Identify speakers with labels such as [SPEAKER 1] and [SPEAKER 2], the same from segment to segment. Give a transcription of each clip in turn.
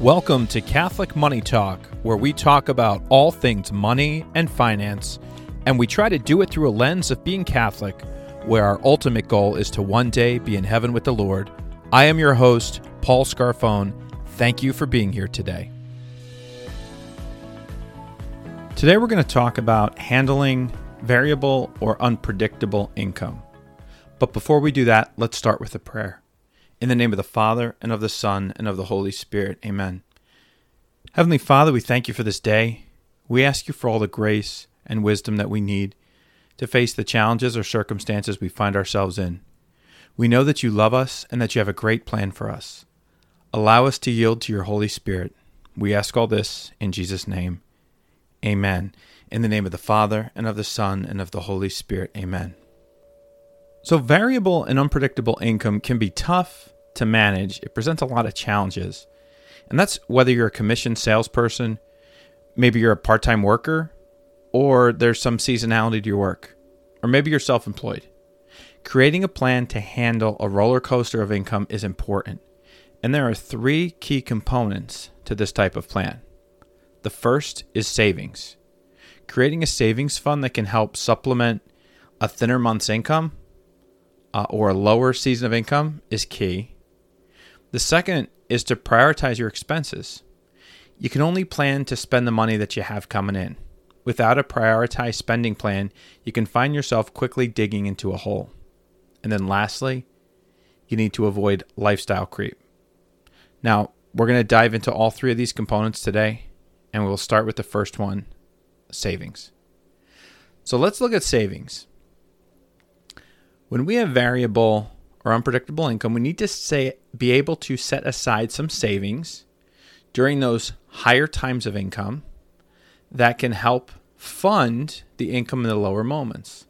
[SPEAKER 1] Welcome to Catholic Money Talk, where we talk about all things money and finance, and we try to do it through a lens of being Catholic, where our ultimate goal is to one day be in heaven with the Lord. I am your host, Paul Scarfone. Thank you for being here today. Today, we're going to talk about handling variable or unpredictable income. But before we do that, let's start with a prayer. In the name of the Father, and of the Son, and of the Holy Spirit. Amen. Heavenly Father, we thank you for this day. We ask you for all the grace and wisdom that we need to face the challenges or circumstances we find ourselves in. We know that you love us and that you have a great plan for us. Allow us to yield to your Holy Spirit. We ask all this in Jesus' name. Amen. In the name of the Father, and of the Son, and of the Holy Spirit. Amen. So, variable and unpredictable income can be tough to manage, it presents a lot of challenges. And that's whether you're a commissioned salesperson, maybe you're a part time worker, or there's some seasonality to your work, or maybe you're self employed. Creating a plan to handle a roller coaster of income is important. And there are three key components to this type of plan. The first is savings. Creating a savings fund that can help supplement a thinner month's income uh, or a lower season of income is key. The second is to prioritize your expenses. You can only plan to spend the money that you have coming in. Without a prioritized spending plan, you can find yourself quickly digging into a hole. And then lastly, you need to avoid lifestyle creep. Now, we're going to dive into all three of these components today, and we'll start with the first one savings. So let's look at savings. When we have variable or unpredictable income, we need to say be able to set aside some savings during those higher times of income that can help fund the income in the lower moments.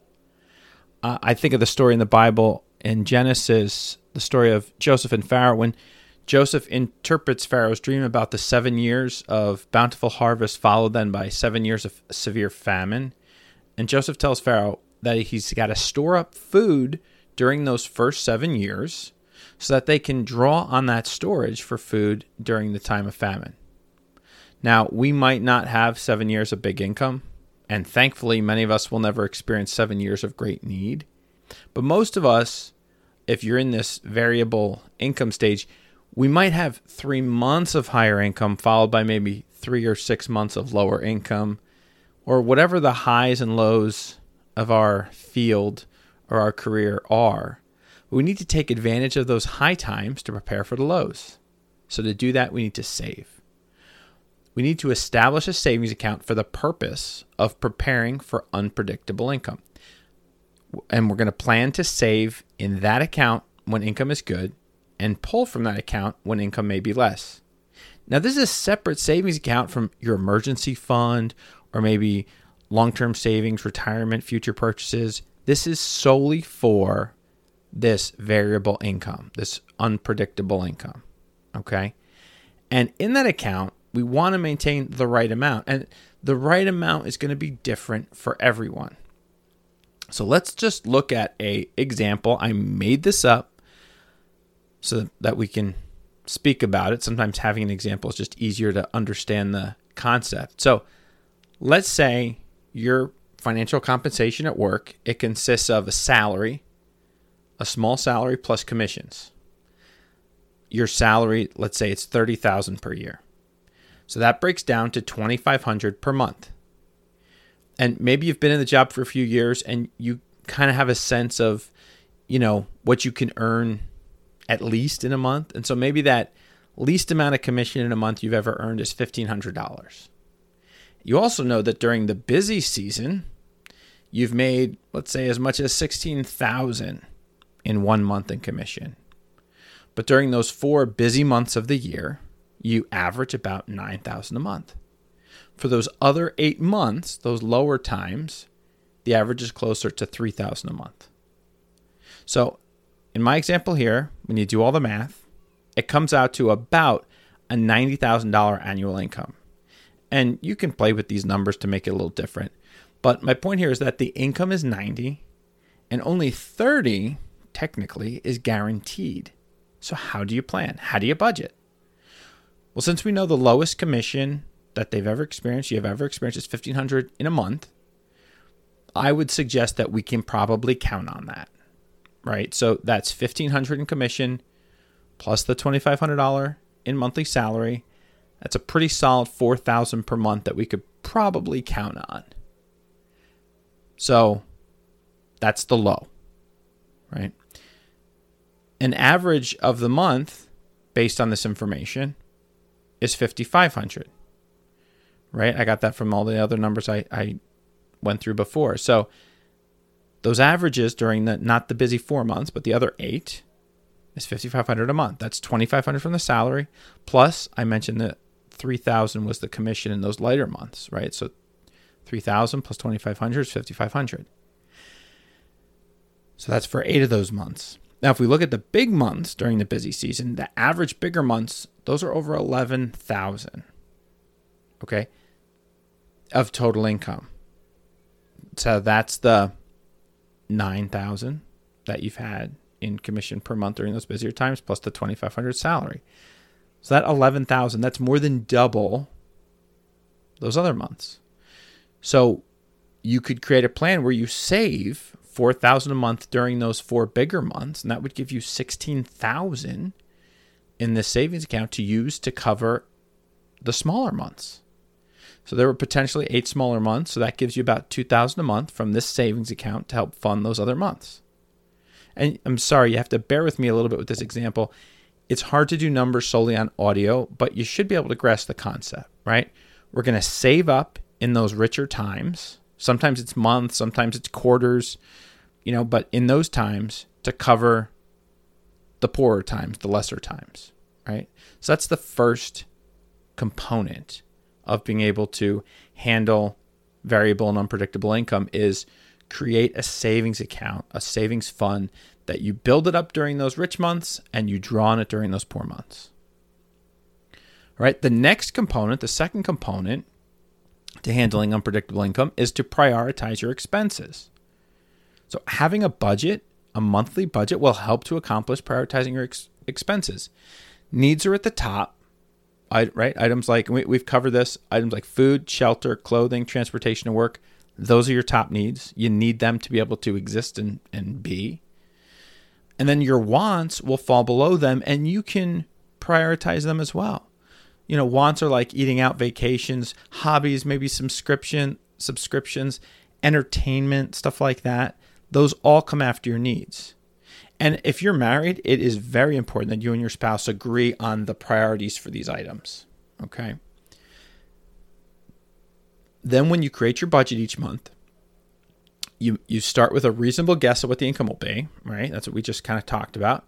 [SPEAKER 1] Uh, I think of the story in the Bible in Genesis, the story of Joseph and Pharaoh, when Joseph interprets Pharaoh's dream about the seven years of bountiful harvest, followed then by seven years of severe famine. And Joseph tells Pharaoh that he's got to store up food during those first seven years so that they can draw on that storage for food during the time of famine. Now, we might not have seven years of big income, and thankfully, many of us will never experience seven years of great need. But most of us, if you're in this variable income stage, we might have three months of higher income, followed by maybe three or six months of lower income, or whatever the highs and lows of our field or our career are. We need to take advantage of those high times to prepare for the lows. So, to do that, we need to save. We need to establish a savings account for the purpose of preparing for unpredictable income. And we're going to plan to save in that account when income is good and pull from that account when income may be less. Now, this is a separate savings account from your emergency fund or maybe long term savings, retirement, future purchases. This is solely for this variable income, this unpredictable income. Okay. And in that account, we want to maintain the right amount. And the right amount is going to be different for everyone. So let's just look at a example. I made this up so that we can speak about it. Sometimes having an example is just easier to understand the concept. So let's say you're financial compensation at work, it consists of a salary, a small salary plus commissions. Your salary, let's say it's 30,000 per year. So that breaks down to 2500 per month. And maybe you've been in the job for a few years and you kind of have a sense of, you know, what you can earn at least in a month. And so maybe that least amount of commission in a month you've ever earned is $1500. You also know that during the busy season, you've made, let's say, as much as 16,000 in one month in commission. But during those four busy months of the year, you average about 9,000 a month. For those other 8 months, those lower times, the average is closer to 3,000 a month. So, in my example here, when you do all the math, it comes out to about a $90,000 annual income. And you can play with these numbers to make it a little different. But my point here is that the income is 90 and only 30 technically is guaranteed. So how do you plan? How do you budget? Well, since we know the lowest commission that they've ever experienced, you have ever experienced is 1500 in a month, I would suggest that we can probably count on that. Right? So that's 1500 in commission plus the $2500 in monthly salary. That's a pretty solid 4000 per month that we could probably count on. So that's the low. Right? An average of the month based on this information is 5500 right i got that from all the other numbers i, I went through before so those averages during the not the busy four months but the other eight is 5500 a month that's 2500 from the salary plus i mentioned that 3000 was the commission in those lighter months right so 3000 plus 2500 is 5500 so that's for eight of those months now, if we look at the big months during the busy season, the average bigger months, those are over 11,000. Okay? Of total income. So that's the 9,000 that you've had in commission per month during those busier times plus the 2,500 salary. So that 11,000, that's more than double those other months. So you could create a plan where you save 4000 a month during those four bigger months and that would give you 16000 in the savings account to use to cover the smaller months. So there were potentially eight smaller months so that gives you about 2000 a month from this savings account to help fund those other months. And i'm sorry you have to bear with me a little bit with this example. It's hard to do numbers solely on audio but you should be able to grasp the concept right? We're going to save up in those richer times Sometimes it's months, sometimes it's quarters, you know, but in those times to cover the poorer times, the lesser times, right? So that's the first component of being able to handle variable and unpredictable income is create a savings account, a savings fund that you build it up during those rich months and you draw on it during those poor months. All right? The next component, the second component to handling unpredictable income is to prioritize your expenses. So, having a budget, a monthly budget, will help to accomplish prioritizing your ex- expenses. Needs are at the top, right? Items like, we, we've covered this, items like food, shelter, clothing, transportation to work. Those are your top needs. You need them to be able to exist and, and be. And then your wants will fall below them, and you can prioritize them as well you know, wants are like eating out, vacations, hobbies, maybe subscription subscriptions, entertainment, stuff like that. Those all come after your needs. And if you're married, it is very important that you and your spouse agree on the priorities for these items. Okay. Then when you create your budget each month, you you start with a reasonable guess of what the income will be, right? That's what we just kind of talked about.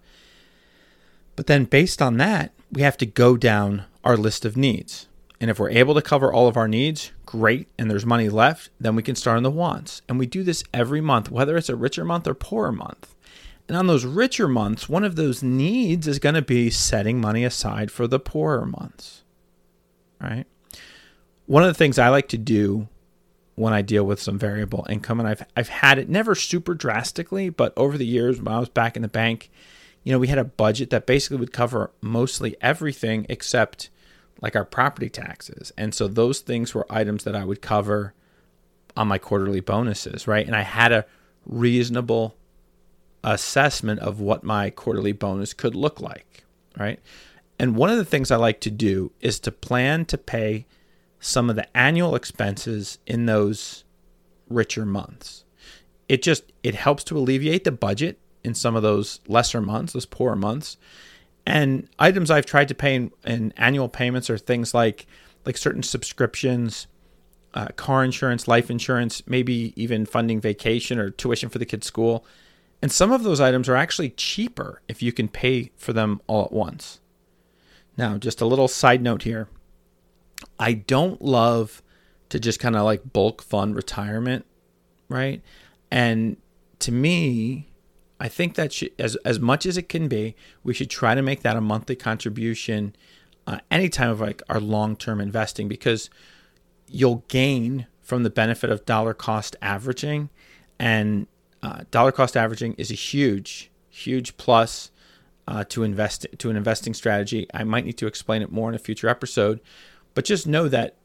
[SPEAKER 1] But then based on that, we have to go down our list of needs. And if we're able to cover all of our needs, great, and there's money left, then we can start on the wants. And we do this every month, whether it's a richer month or poorer month. And on those richer months, one of those needs is going to be setting money aside for the poorer months. Right? One of the things I like to do when I deal with some variable income, and I've I've had it never super drastically, but over the years when I was back in the bank, you know, we had a budget that basically would cover mostly everything except like our property taxes. And so those things were items that I would cover on my quarterly bonuses, right? And I had a reasonable assessment of what my quarterly bonus could look like, right? And one of the things I like to do is to plan to pay some of the annual expenses in those richer months. It just it helps to alleviate the budget in some of those lesser months, those poorer months. And items I've tried to pay in, in annual payments are things like like certain subscriptions, uh, car insurance, life insurance, maybe even funding vacation or tuition for the kids' school. And some of those items are actually cheaper if you can pay for them all at once. Now, just a little side note here. I don't love to just kind of like bulk fund retirement, right? And to me, I think that should, as as much as it can be, we should try to make that a monthly contribution uh, any time of like our long term investing because you'll gain from the benefit of dollar cost averaging, and uh, dollar cost averaging is a huge huge plus uh, to invest to an investing strategy. I might need to explain it more in a future episode, but just know that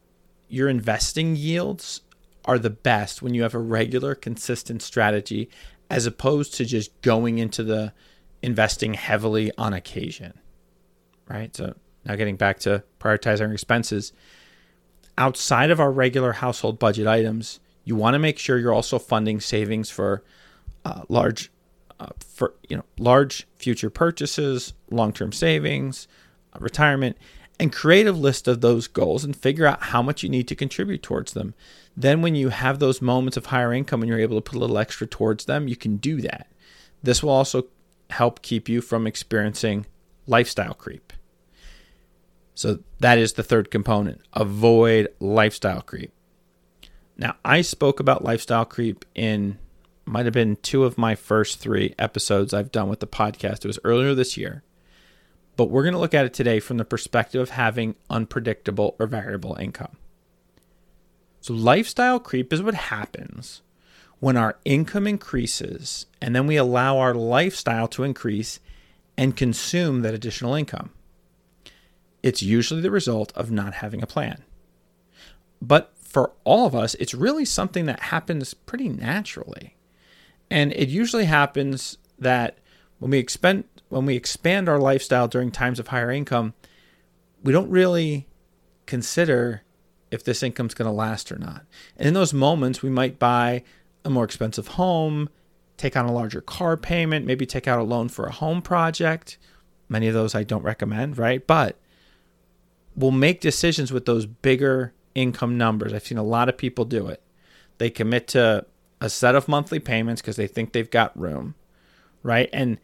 [SPEAKER 1] your investing yields are the best when you have a regular, consistent strategy as opposed to just going into the investing heavily on occasion. Right? So, now getting back to prioritizing expenses, outside of our regular household budget items, you want to make sure you're also funding savings for uh, large uh, for you know large future purchases, long-term savings, uh, retirement, and create a list of those goals and figure out how much you need to contribute towards them. Then, when you have those moments of higher income and you're able to put a little extra towards them, you can do that. This will also help keep you from experiencing lifestyle creep. So, that is the third component avoid lifestyle creep. Now, I spoke about lifestyle creep in might have been two of my first three episodes I've done with the podcast. It was earlier this year. But we're going to look at it today from the perspective of having unpredictable or variable income. So, lifestyle creep is what happens when our income increases and then we allow our lifestyle to increase and consume that additional income. It's usually the result of not having a plan. But for all of us, it's really something that happens pretty naturally. And it usually happens that when we expend when we expand our lifestyle during times of higher income, we don't really consider if this income's going to last or not. And in those moments, we might buy a more expensive home, take on a larger car payment, maybe take out a loan for a home project. Many of those I don't recommend, right? But we'll make decisions with those bigger income numbers. I've seen a lot of people do it. They commit to a set of monthly payments because they think they've got room, right? And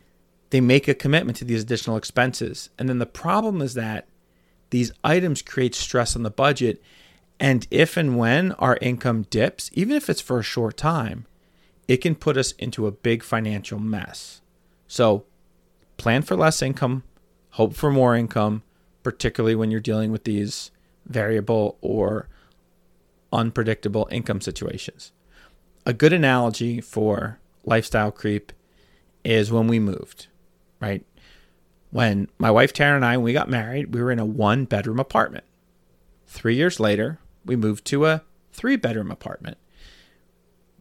[SPEAKER 1] they make a commitment to these additional expenses. And then the problem is that these items create stress on the budget. And if and when our income dips, even if it's for a short time, it can put us into a big financial mess. So plan for less income, hope for more income, particularly when you're dealing with these variable or unpredictable income situations a good analogy for lifestyle creep is when we moved, right? When my wife Tara and I, when we got married, we were in a one bedroom apartment. Three years later, we moved to a three bedroom apartment.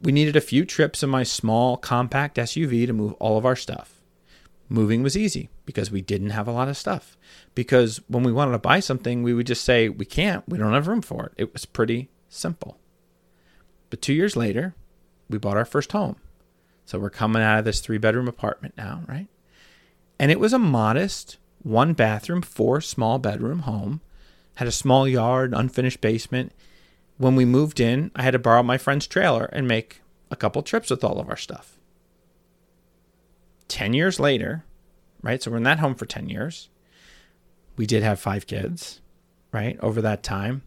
[SPEAKER 1] We needed a few trips in my small, compact SUV to move all of our stuff. Moving was easy because we didn't have a lot of stuff. Because when we wanted to buy something, we would just say, We can't, we don't have room for it. It was pretty simple. But two years later, we bought our first home. So we're coming out of this three bedroom apartment now, right? And it was a modest one bathroom, four small bedroom home, had a small yard, unfinished basement. When we moved in, I had to borrow my friend's trailer and make a couple trips with all of our stuff. 10 years later, right? So we're in that home for 10 years. We did have five kids, right? Over that time,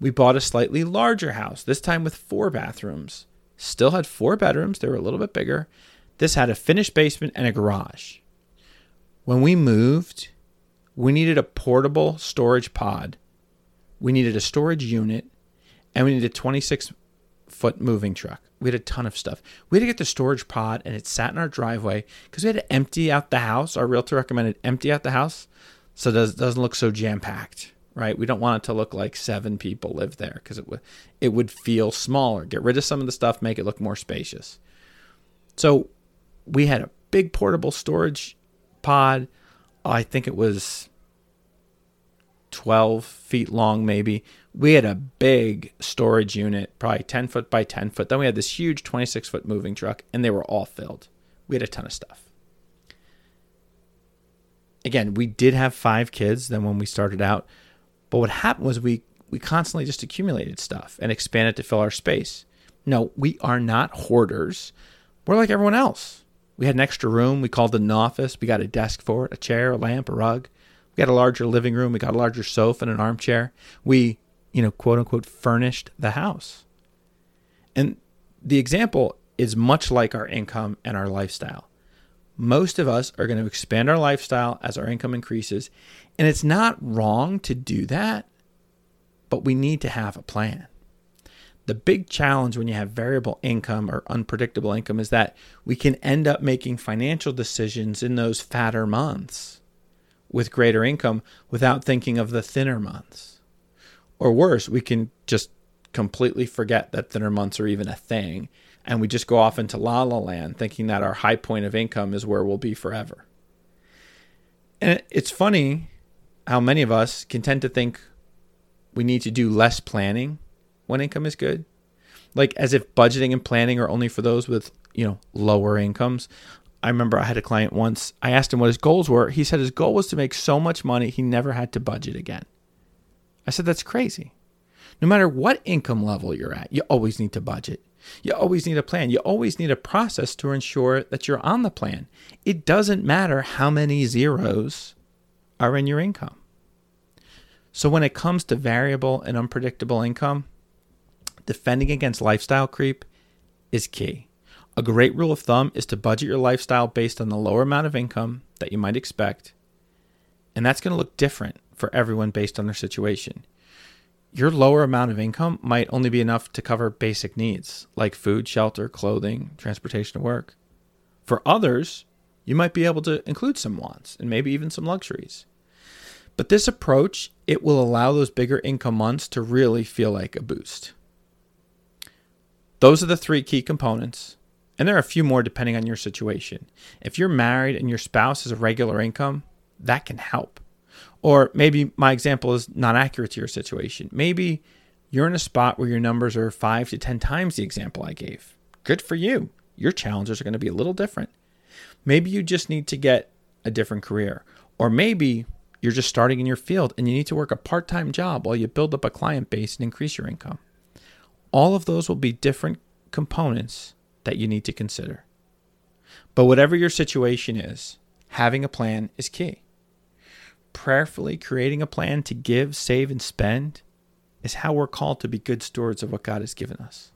[SPEAKER 1] we bought a slightly larger house, this time with four bathrooms Still had four bedrooms, they were a little bit bigger. This had a finished basement and a garage. When we moved, we needed a portable storage pod, we needed a storage unit, and we needed a 26 foot moving truck. We had a ton of stuff. We had to get the storage pod, and it sat in our driveway because we had to empty out the house. Our realtor recommended empty out the house so it doesn't look so jam packed right? We don't want it to look like seven people live there because it would it would feel smaller. Get rid of some of the stuff, make it look more spacious. So we had a big portable storage pod. I think it was 12 feet long, maybe. We had a big storage unit, probably 10 foot by 10 foot. Then we had this huge 26 foot moving truck, and they were all filled. We had a ton of stuff. Again, we did have five kids then when we started out. But what happened was we we constantly just accumulated stuff and expanded to fill our space. No, we are not hoarders. We're like everyone else. We had an extra room. We called it an office. We got a desk for it, a chair, a lamp, a rug. We got a larger living room. We got a larger sofa and an armchair. We, you know, quote unquote, furnished the house. And the example is much like our income and our lifestyle. Most of us are going to expand our lifestyle as our income increases. And it's not wrong to do that, but we need to have a plan. The big challenge when you have variable income or unpredictable income is that we can end up making financial decisions in those fatter months with greater income without thinking of the thinner months. Or worse, we can just completely forget that thinner months are even a thing and we just go off into la la land thinking that our high point of income is where we'll be forever. And it's funny how many of us can tend to think we need to do less planning when income is good. Like as if budgeting and planning are only for those with, you know, lower incomes. I remember I had a client once, I asked him what his goals were. He said his goal was to make so much money he never had to budget again. I said, that's crazy. No matter what income level you're at, you always need to budget. You always need a plan. You always need a process to ensure that you're on the plan. It doesn't matter how many zeros are in your income. So, when it comes to variable and unpredictable income, defending against lifestyle creep is key. A great rule of thumb is to budget your lifestyle based on the lower amount of income that you might expect. And that's going to look different for everyone based on their situation. Your lower amount of income might only be enough to cover basic needs like food, shelter, clothing, transportation to work. For others, you might be able to include some wants and maybe even some luxuries. But this approach, it will allow those bigger income months to really feel like a boost. Those are the three key components and there are a few more depending on your situation. If you're married and your spouse has a regular income, that can help. Or maybe my example is not accurate to your situation. Maybe you're in a spot where your numbers are five to 10 times the example I gave. Good for you. Your challenges are going to be a little different. Maybe you just need to get a different career. Or maybe you're just starting in your field and you need to work a part time job while you build up a client base and increase your income. All of those will be different components that you need to consider. But whatever your situation is, having a plan is key. Prayerfully creating a plan to give, save, and spend is how we're called to be good stewards of what God has given us.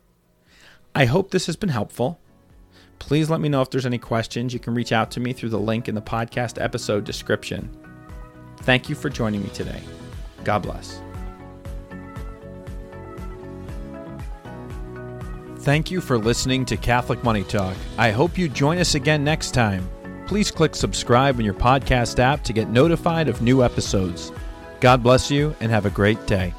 [SPEAKER 1] I hope this has been helpful. Please let me know if there's any questions. You can reach out to me through the link in the podcast episode description. Thank you for joining me today. God bless. Thank you for listening to Catholic Money Talk. I hope you join us again next time. Please click subscribe in your podcast app to get notified of new episodes. God bless you and have a great day.